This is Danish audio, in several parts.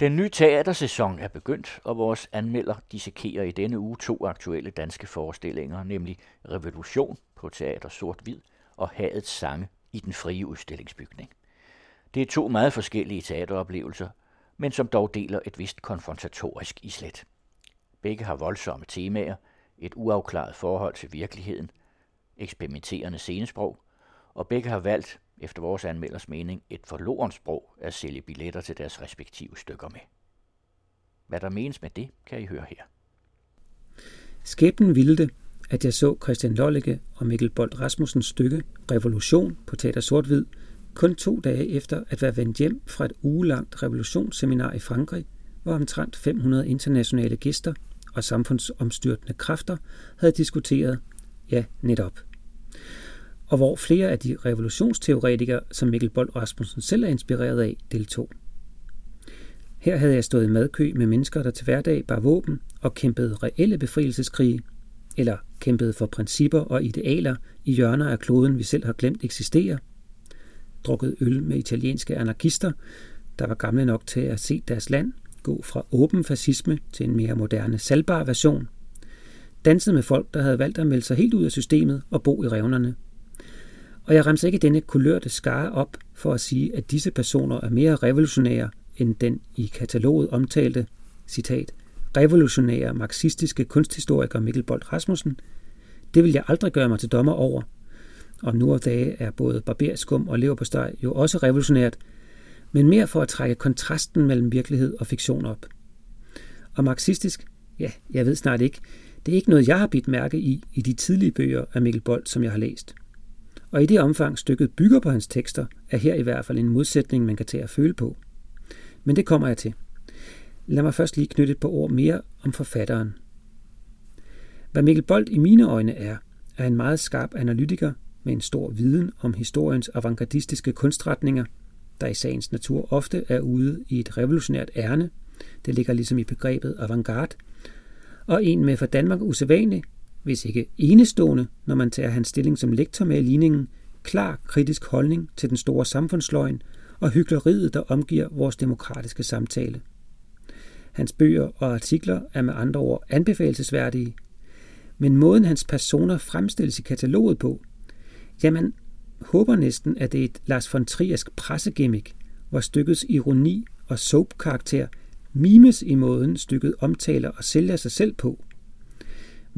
Den nye teatersæson er begyndt, og vores anmelder dissekerer i denne uge to aktuelle danske forestillinger, nemlig Revolution på Teater Sort-Hvid og Hadets Sange i den frie udstillingsbygning. Det er to meget forskellige teateroplevelser, men som dog deler et vist konfrontatorisk islet. Begge har voldsomme temaer, et uafklaret forhold til virkeligheden, eksperimenterende scenesprog, og begge har valgt, efter vores anmelders mening, et forlorens sprog at sælge billetter til deres respektive stykker med. Hvad der menes med det, kan I høre her. Skæbnen ville det, at jeg så Christian Lollicke og Mikkel Bold Rasmussens stykke Revolution på Teater Sort-Hvid, kun to dage efter at være vendt hjem fra et ugelangt revolutionsseminar i Frankrig, hvor omtrent 500 internationale gæster og samfundsomstyrtende kræfter havde diskuteret, ja, netop. Og hvor flere af de revolutionsteoretikere, som Mikkel Bold Rasmussen selv er inspireret af, deltog. Her havde jeg stået i madkø med mennesker, der til hverdag bar våben og kæmpede reelle befrielseskrige, eller kæmpede for principper og idealer i hjørner af kloden, vi selv har glemt eksisterer, drukket øl med italienske anarkister, der var gamle nok til at se deres land gå fra åben fascisme til en mere moderne salgbar version, danset med folk, der havde valgt at melde sig helt ud af systemet og bo i revnerne. Og jeg remser ikke denne kulørte skare op for at sige, at disse personer er mere revolutionære end den i kataloget omtalte, citat, revolutionære marxistiske kunsthistoriker Mikkel Bold Rasmussen, det vil jeg aldrig gøre mig til dommer over. Og nu og dage er både barberskum og leverpostej jo også revolutionært, men mere for at trække kontrasten mellem virkelighed og fiktion op. Og marxistisk, ja, jeg ved snart ikke, det er ikke noget, jeg har bidt mærke i i de tidlige bøger af Mikkel Bold, som jeg har læst. Og i det omfang stykket bygger på hans tekster, er her i hvert fald en modsætning, man kan tage at føle på. Men det kommer jeg til. Lad mig først lige knytte et par ord mere om forfatteren. Hvad Mikkel Bold i mine øjne er, er en meget skarp analytiker med en stor viden om historiens avantgardistiske kunstretninger, der i sagens natur ofte er ude i et revolutionært ærne. Det ligger ligesom i begrebet avantgarde. Og en med for Danmark usædvanlig, hvis ikke enestående, når man tager hans stilling som lektor med i ligningen, klar kritisk holdning til den store samfundsløgn og hyggeleriet, der omgiver vores demokratiske samtale. Hans bøger og artikler er med andre ord anbefalesværdige, men måden hans personer fremstilles i kataloget på, jamen, håber næsten, at det er et Lars von Triersk pressegimmick, hvor stykkets ironi og soap-karakter mimes i måden, stykket omtaler og sælger sig selv på.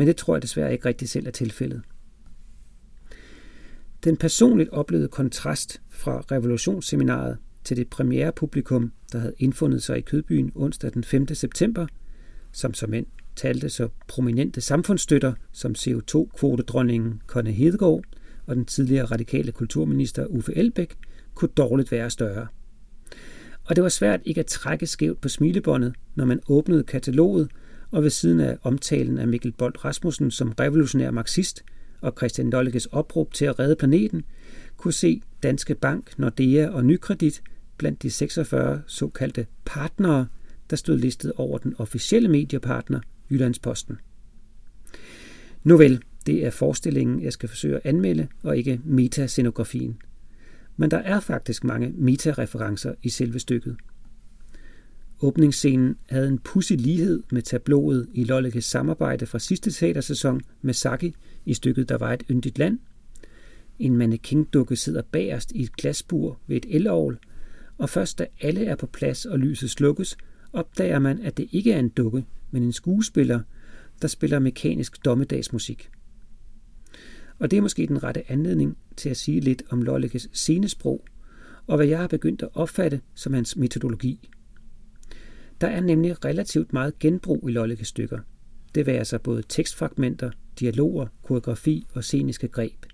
Men det tror jeg desværre ikke rigtig selv er tilfældet. Den personligt oplevede kontrast fra revolutionsseminaret til det premierepublikum, der havde indfundet sig i Kødbyen onsdag den 5. september, som som end talte så prominente samfundsstøtter som CO2-kvotedronningen Conne Hedegaard og den tidligere radikale kulturminister Uffe Elbæk, kunne dårligt være større. Og det var svært ikke at trække skævt på smilebåndet, når man åbnede kataloget, og ved siden af omtalen af Mikkel Bold Rasmussen som revolutionær marxist og Christian Lollikes opråb til at redde planeten, kunne se Danske Bank, Nordea og Nykredit blandt de 46 såkaldte partnere, der stod listet over den officielle mediepartner, Jyllandsposten. Nu vel, det er forestillingen, jeg skal forsøge at anmelde, og ikke metascenografien. Men der er faktisk mange metareferencer i selve stykket. Åbningsscenen havde en pussy lighed med tabloet i Lollekes samarbejde fra sidste teatersæson med Saki i stykket Der var et yndigt land. En mannequin-dukke sidder bagerst i et glasbur ved et elovl, og først da alle er på plads og lyset slukkes, opdager man, at det ikke er en dukke, men en skuespiller, der spiller mekanisk dommedagsmusik. Og det er måske den rette anledning til at sige lidt om Lollekes scenesprog, og hvad jeg har begyndt at opfatte som hans metodologi. Der er nemlig relativt meget genbrug i Lollikes stykker. Det værer sig både tekstfragmenter, dialoger, koreografi og sceniske greb.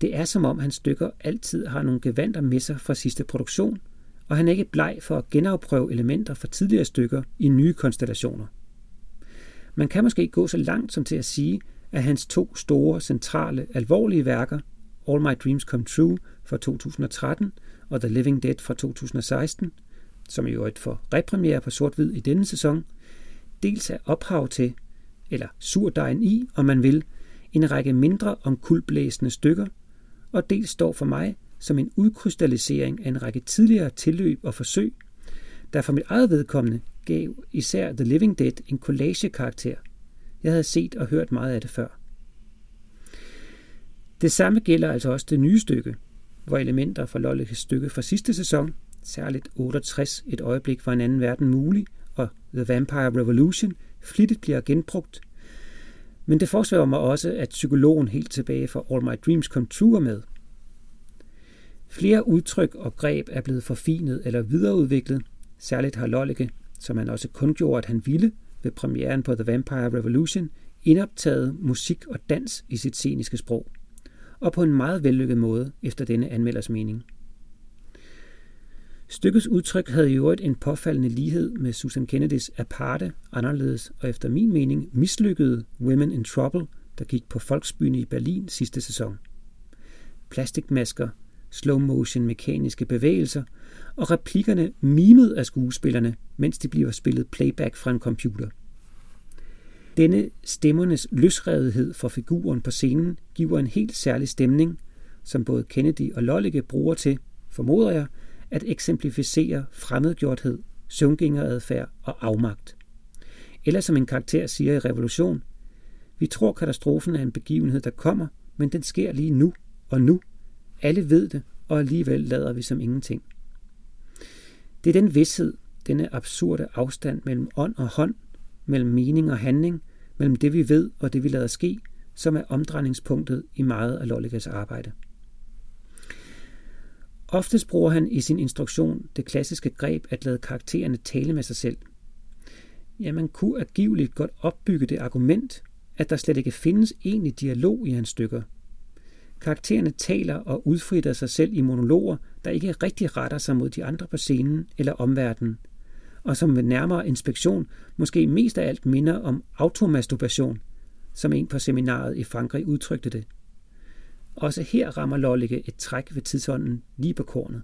Det er som om hans stykker altid har nogle gevanter med sig fra sidste produktion, og han er ikke bleg for at genafprøve elementer fra tidligere stykker i nye konstellationer. Man kan måske gå så langt som til at sige, at hans to store, centrale, alvorlige værker, All My Dreams Come True fra 2013 og The Living Dead fra 2016, som i øvrigt får repremiere på sort-hvid i denne sæson, dels er ophav til, eller surdejen i, om man vil, en række mindre omkuldblæsende stykker, og dels står for mig som en udkrystallisering af en række tidligere tilløb og forsøg, der for mit eget vedkommende gav især The Living Dead en collage-karakter. Jeg havde set og hørt meget af det før. Det samme gælder altså også det nye stykke, hvor elementer fra Lollekes stykke fra sidste sæson, særligt 68, et øjeblik fra en anden verden mulig, og The Vampire Revolution, flittigt bliver genbrugt. Men det forsøger mig også, at psykologen helt tilbage fra All My Dreams Come True med. Flere udtryk og greb er blevet forfinet eller videreudviklet. Særligt har Lolleke, som han også kun gjorde, at han ville ved premieren på The Vampire Revolution, indoptaget musik og dans i sit sceniske sprog og på en meget vellykket måde efter denne anmelders mening. Stykkets udtryk havde i øvrigt en påfaldende lighed med Susan Kennedys aparte, anderledes og efter min mening mislykkede Women in Trouble, der gik på Folksbyen i Berlin sidste sæson. Plastikmasker, slow motion mekaniske bevægelser og replikkerne mimet af skuespillerne, mens de bliver spillet playback fra en computer – denne stemmernes løsredighed for figuren på scenen giver en helt særlig stemning, som både Kennedy og Lollike bruger til, formoder jeg, at eksemplificere fremmedgjorthed, søvngængeradfærd og afmagt. Eller som en karakter siger i Revolution, vi tror katastrofen er en begivenhed, der kommer, men den sker lige nu og nu. Alle ved det, og alligevel lader vi som ingenting. Det er den vidshed, denne absurde afstand mellem ånd og hånd, mellem mening og handling, mellem det vi ved og det vi lader ske, som er omdrejningspunktet i meget af Lollikas arbejde. Oftest bruger han i sin instruktion det klassiske greb at lade karaktererne tale med sig selv. Ja, man kunne angiveligt godt opbygge det argument, at der slet ikke findes egentlig dialog i hans stykker. Karaktererne taler og udfritter sig selv i monologer, der ikke rigtig retter sig mod de andre på scenen eller omverdenen, og som ved nærmere inspektion måske mest af alt minder om automasturbation, som en på seminaret i Frankrig udtrykte det. Også her rammer Lollike et træk ved tidsånden lige på kornet.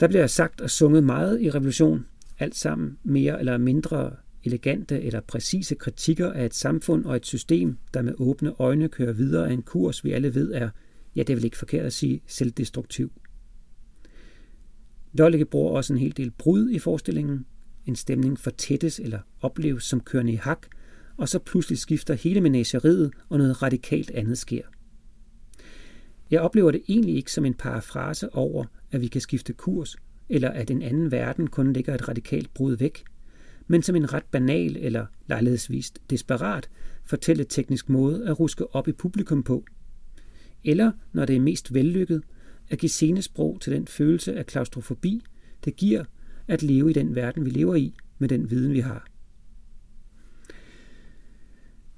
Der bliver sagt og sunget meget i revolution, alt sammen mere eller mindre elegante eller præcise kritikker af et samfund og et system, der med åbne øjne kører videre af en kurs, vi alle ved er, ja det er vel ikke forkert at sige, selvdestruktiv. Lollike bruger også en hel del brud i forestillingen. En stemning fortættes eller opleves som kørende i hak, og så pludselig skifter hele menageriet, og noget radikalt andet sker. Jeg oplever det egentlig ikke som en parafrase over, at vi kan skifte kurs, eller at en anden verden kun ligger et radikalt brud væk, men som en ret banal eller lejlighedsvist desperat fortælle teknisk måde at ruske op i publikum på. Eller, når det er mest vellykket, at give scenesprog til den følelse af klaustrofobi, det giver at leve i den verden, vi lever i, med den viden, vi har.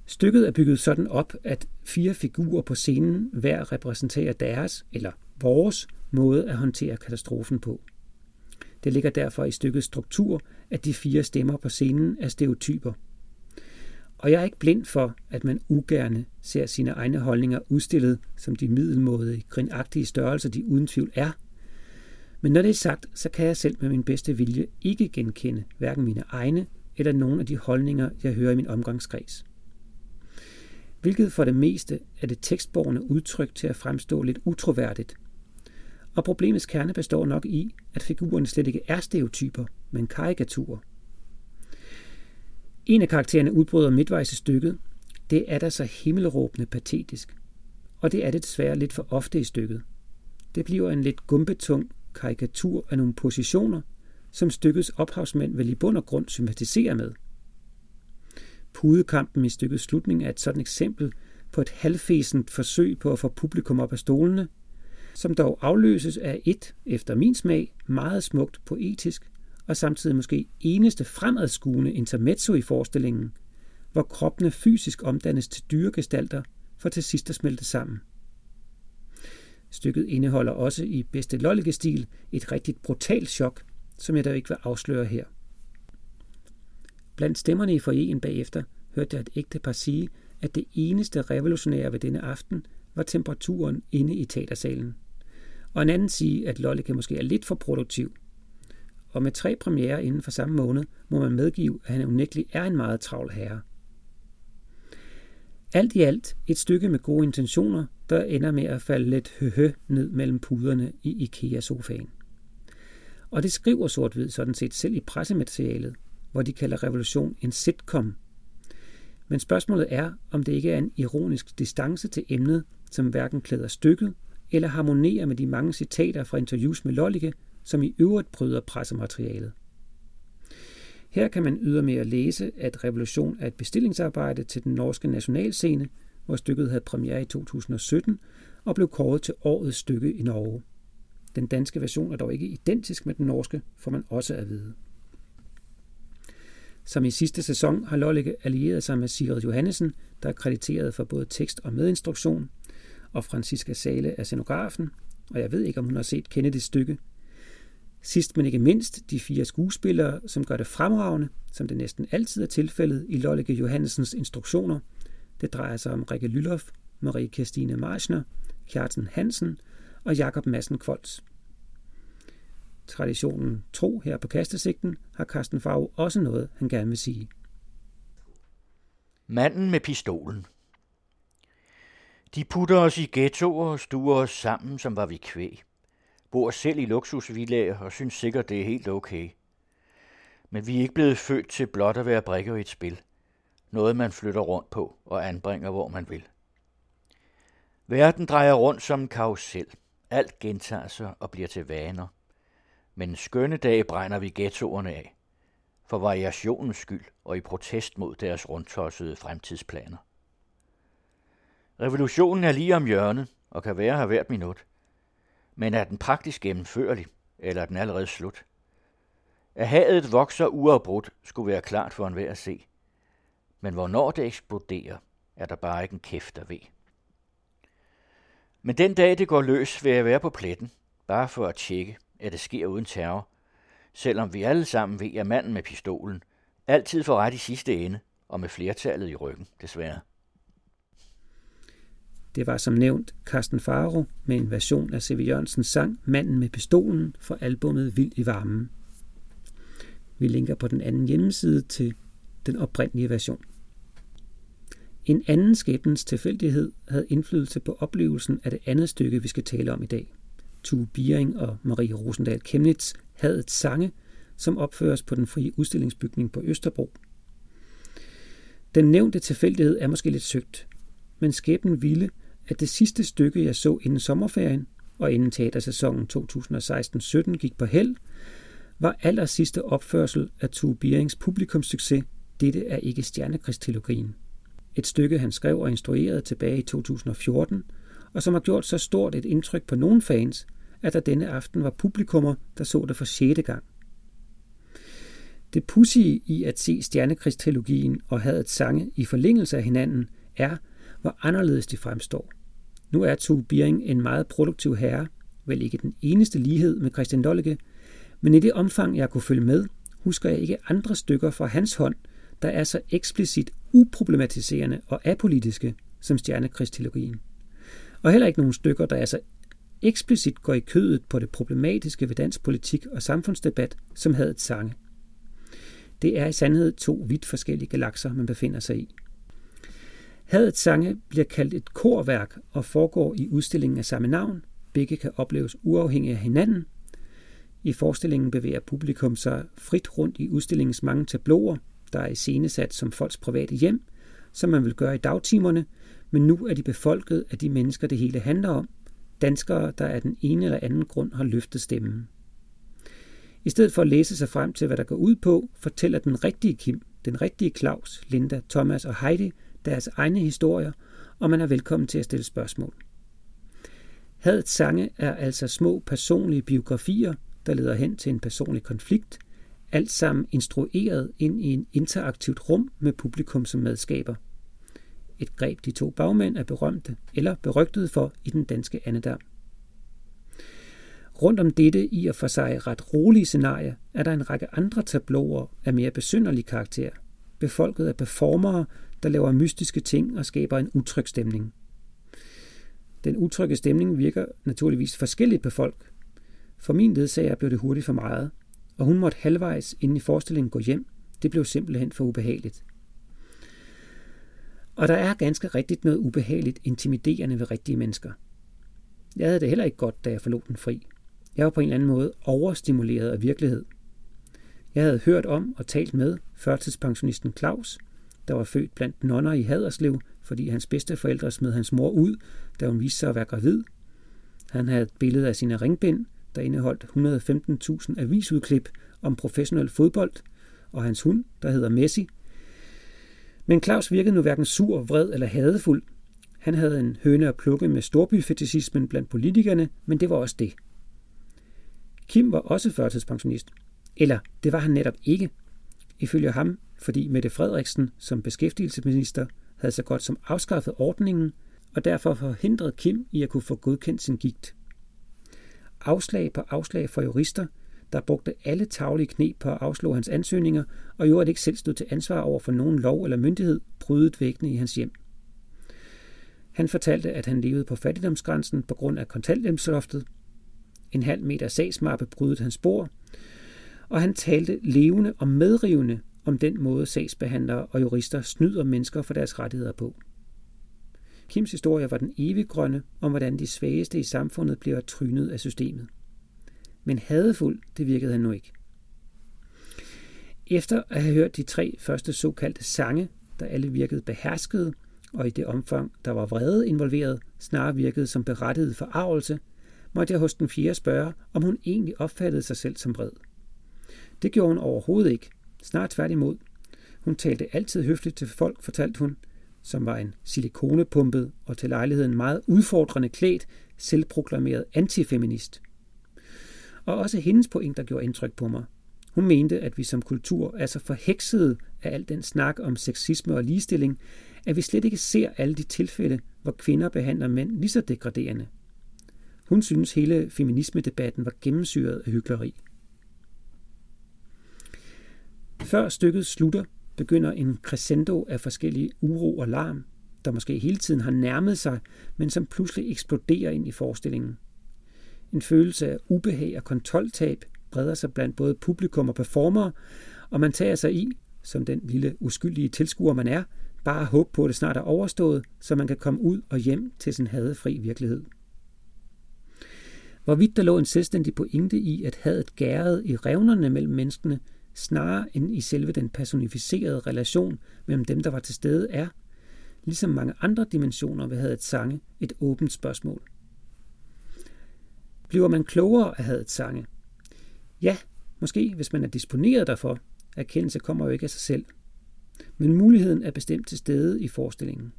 Stykket er bygget sådan op, at fire figurer på scenen hver repræsenterer deres, eller vores, måde at håndtere katastrofen på. Det ligger derfor i stykkets struktur, at de fire stemmer på scenen er stereotyper – og jeg er ikke blind for, at man ugerne ser sine egne holdninger udstillet som de middelmådige, grinagtige størrelser, de uden tvivl er. Men når det er sagt, så kan jeg selv med min bedste vilje ikke genkende hverken mine egne eller nogen af de holdninger, jeg hører i min omgangskreds. Hvilket for det meste er det tekstborgende udtryk til at fremstå lidt utroværdigt. Og problemets kerne består nok i, at figurerne slet ikke er stereotyper, men karikaturer – en af karaktererne udbryder midtvejs i stykket. Det er da så himmelråbende patetisk. Og det er det desværre lidt for ofte i stykket. Det bliver en lidt gumbetung karikatur af nogle positioner, som stykkets ophavsmænd vel i bund og grund sympatiserer med. Pudekampen i stykkets slutning er et sådan eksempel på et halvfæsent forsøg på at få publikum op af stolene, som dog afløses af et, efter min smag, meget smukt poetisk og samtidig måske eneste fremadskuende intermezzo i forestillingen, hvor kroppene fysisk omdannes til dyregestalter for til sidst at smelte sammen. Stykket indeholder også i bedste lollige-stil et rigtigt brutalt chok, som jeg dog ikke vil afsløre her. Blandt stemmerne i forjen bagefter hørte jeg et ægte par sige, at det eneste revolutionære ved denne aften var temperaturen inde i teatersalen. Og en anden sige, at Lollike måske er lidt for produktiv – og med tre premiere inden for samme måned må man medgive, at han unægtelig er en meget travl herre. Alt i alt et stykke med gode intentioner, der ender med at falde lidt høhø ned mellem puderne i IKEA-sofaen. Og det skriver sort-hvid sådan set selv i pressematerialet, hvor de kalder revolution en sitcom. Men spørgsmålet er, om det ikke er en ironisk distance til emnet, som hverken klæder stykket eller harmonerer med de mange citater fra interviews med Lollike, som i øvrigt bryder pressematerialet. Her kan man ydermere læse, at Revolution er et bestillingsarbejde til den norske nationalscene, hvor stykket havde premiere i 2017 og blev kåret til årets stykke i Norge. Den danske version er dog ikke identisk med den norske, får man også at vide. Som i sidste sæson har Lollike allieret sig med Sigrid Johannesen, der er krediteret for både tekst og medinstruktion, og Franziska Sale er scenografen, og jeg ved ikke, om hun har set Kennedys stykke. Sidst men ikke mindst de fire skuespillere, som gør det fremragende, som det næsten altid er tilfældet i Lollike Johannesens instruktioner. Det drejer sig om Rikke Lylloff, Marie Kirstine Marschner, Kjartan Hansen og Jakob Madsen Kvolds. Traditionen tro her på kastesigten har Carsten Favre også noget, han gerne vil sige. Manden med pistolen. De putter os i ghettoer og stuer os sammen, som var vi kvæg. Bor selv i luksusvillager og synes sikkert, det er helt okay. Men vi er ikke blevet født til blot at være brikker i et spil. Noget, man flytter rundt på og anbringer, hvor man vil. Verden drejer rundt som en karusel. Alt gentager sig og bliver til vaner. Men skønne dag brænder vi ghettoerne af. For variationens skyld og i protest mod deres rundtossede fremtidsplaner. Revolutionen er lige om hjørnet og kan være her hvert minut. Men er den praktisk gennemførlig, eller er den allerede slut? At hadet vokser uafbrudt skulle være klart for enhver at se. Men hvornår det eksploderer, er der bare ikke en kæft der ved. Men den dag det går løs, vil jeg være på pletten, bare for at tjekke, at det sker uden terror, selvom vi alle sammen ved, at manden med pistolen altid får ret i sidste ende, og med flertallet i ryggen, desværre. Det var som nævnt Carsten Faro med en version af C.V. Jørgensens sang Manden med pistolen fra albummet Vild i varmen. Vi linker på den anden hjemmeside til den oprindelige version. En anden skæbnens tilfældighed havde indflydelse på oplevelsen af det andet stykke, vi skal tale om i dag. Tue Biering og Marie Rosendal Kemnitz havde et sange, som opføres på den frie udstillingsbygning på Østerbro. Den nævnte tilfældighed er måske lidt søgt, men skæbnen ville, at det sidste stykke, jeg så inden sommerferien, og inden teatersæsonen 2016-17 gik på held, var aller sidste opførsel af Tue Bierings publikumssucces Dette er ikke stjernekristillogien. Et stykke, han skrev og instruerede tilbage i 2014, og som har gjort så stort et indtryk på nogle fans, at der denne aften var publikummer, der så det for sjette gang. Det pudsige i at se stjernekristillogien og et sange i forlængelse af hinanden er, hvor anderledes de fremstår. Nu er Tove Biering en meget produktiv herre, vel ikke den eneste lighed med Christian Dolleke, men i det omfang, jeg kunne følge med, husker jeg ikke andre stykker fra hans hånd, der er så eksplicit uproblematiserende og apolitiske som stjernekristillogien. Og heller ikke nogen stykker, der er så eksplicit går i kødet på det problematiske ved dansk politik og samfundsdebat, som havde et sange. Det er i sandhed to vidt forskellige galakser, man befinder sig i. Hadets sange bliver kaldt et korværk og foregår i udstillingen af samme navn. Begge kan opleves uafhængigt af hinanden. I forestillingen bevæger publikum sig frit rundt i udstillingens mange tabloer, der er iscenesat som folks private hjem, som man vil gøre i dagtimerne, men nu er de befolket af de mennesker, det hele handler om. Danskere, der af den ene eller anden grund har løftet stemmen. I stedet for at læse sig frem til, hvad der går ud på, fortæller den rigtige Kim, den rigtige Claus, Linda, Thomas og Heidi deres egne historier, og man er velkommen til at stille spørgsmål. Hadets sange er altså små personlige biografier, der leder hen til en personlig konflikt, alt sammen instrueret ind i en interaktivt rum med publikum som medskaber. Et greb de to bagmænd er berømte eller berygtede for i den danske andedam. Rundt om dette i og for sig ret rolige scenarie er der en række andre tabloer af mere besynderlig karakter, befolket af performere, der laver mystiske ting og skaber en utryg stemning. Den utrygge stemning virker naturligvis forskelligt på folk. For min ledsager blev det hurtigt for meget, og hun måtte halvvejs inden i forestillingen gå hjem. Det blev simpelthen for ubehageligt. Og der er ganske rigtigt noget ubehageligt intimiderende ved rigtige mennesker. Jeg havde det heller ikke godt, da jeg forlod den fri. Jeg var på en eller anden måde overstimuleret af virkelighed. Jeg havde hørt om og talt med førtidspensionisten Claus, der var født blandt nonner i Haderslev, fordi hans bedste forældre smed hans mor ud, da hun viste sig at være gravid. Han havde et billede af sine ringbind, der indeholdt 115.000 avisudklip om professionel fodbold, og hans hund, der hedder Messi. Men Claus virkede nu hverken sur, vred eller hadefuld. Han havde en høne at plukke med storbyfetisismen blandt politikerne, men det var også det. Kim var også førtidspensionist. Eller det var han netop ikke. Ifølge ham, fordi Mette Frederiksen som beskæftigelsesminister havde så godt som afskaffet ordningen, og derfor forhindret Kim i at kunne få godkendt sin gigt. Afslag på afslag for jurister, der brugte alle taglige knep på at afslå hans ansøgninger, og gjorde, at ikke selv stod til ansvar over for nogen lov eller myndighed, prydede væggene i hans hjem. Han fortalte, at han levede på fattigdomsgrænsen på grund af kontanthjælpsloftet. En halv meter sagsmappe brydede hans spor, og han talte levende og medrivende om den måde sagsbehandlere og jurister snyder mennesker for deres rettigheder på. Kims historie var den eviggrønne om, hvordan de svageste i samfundet bliver trynet af systemet. Men hadefuld, det virkede han nu ikke. Efter at have hørt de tre første såkaldte sange, der alle virkede beherskede, og i det omfang, der var vrede involveret, snarere virkede som berettiget forarvelse, måtte jeg hos den fjerde spørge, om hun egentlig opfattede sig selv som vred. Det gjorde hun overhovedet ikke. Snart tværtimod. Hun talte altid høfligt til folk, fortalte hun, som var en silikonepumpet og til lejligheden meget udfordrende klædt, selvproklameret antifeminist. Og også hendes pointer gjorde indtryk på mig. Hun mente, at vi som kultur er så forheksede af al den snak om sexisme og ligestilling, at vi slet ikke ser alle de tilfælde, hvor kvinder behandler mænd lige så degraderende. Hun synes hele feminismedebatten var gennemsyret af hyggeleri. Før stykket slutter, begynder en crescendo af forskellige uro og larm, der måske hele tiden har nærmet sig, men som pludselig eksploderer ind i forestillingen. En følelse af ubehag og kontroltab breder sig blandt både publikum og performere, og man tager sig i, som den lille uskyldige tilskuer man er, bare håb på, at det snart er overstået, så man kan komme ud og hjem til sin hadefri virkelighed. Hvorvidt der lå en selvstændig pointe i, at hadet gærede i revnerne mellem menneskene, snarere end i selve den personificerede relation mellem dem, der var til stede, er, ligesom mange andre dimensioner ved hadets sange, et åbent spørgsmål. Bliver man klogere af hadets sange? Ja, måske hvis man er disponeret derfor. Erkendelse kommer jo ikke af sig selv. Men muligheden er bestemt til stede i forestillingen.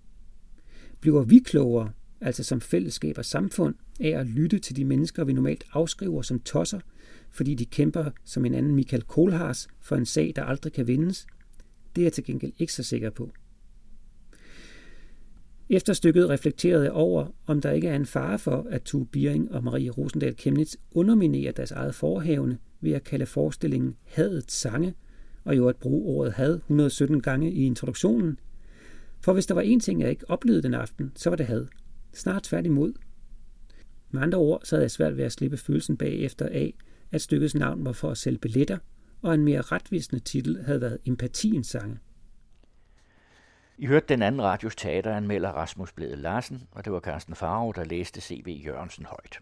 Bliver vi klogere, altså som fællesskab og samfund, af at lytte til de mennesker, vi normalt afskriver som tosser, fordi de kæmper som en anden Michael Kohlhaas for en sag, der aldrig kan vindes, det er jeg til gengæld ikke så sikker på. Efter stykket reflekterede jeg over, om der ikke er en fare for, at Tue Biering og Marie Rosendal Kemnitz underminerer deres eget forhævne ved at kalde forestillingen Hadets sange, og jo at bruge ordet had 117 gange i introduktionen. For hvis der var en ting, jeg ikke oplevede den aften, så var det had. Snart tværtimod. Med andre ord, så havde jeg svært ved at slippe følelsen bagefter af, at stykkets navn var for at sælge billetter, og en mere retvisende titel havde været Empatiens sange. I hørte den anden radios teateranmelder Rasmus Blede Larsen, og det var Carsten Farov, der læste C.V. Jørgensen højt.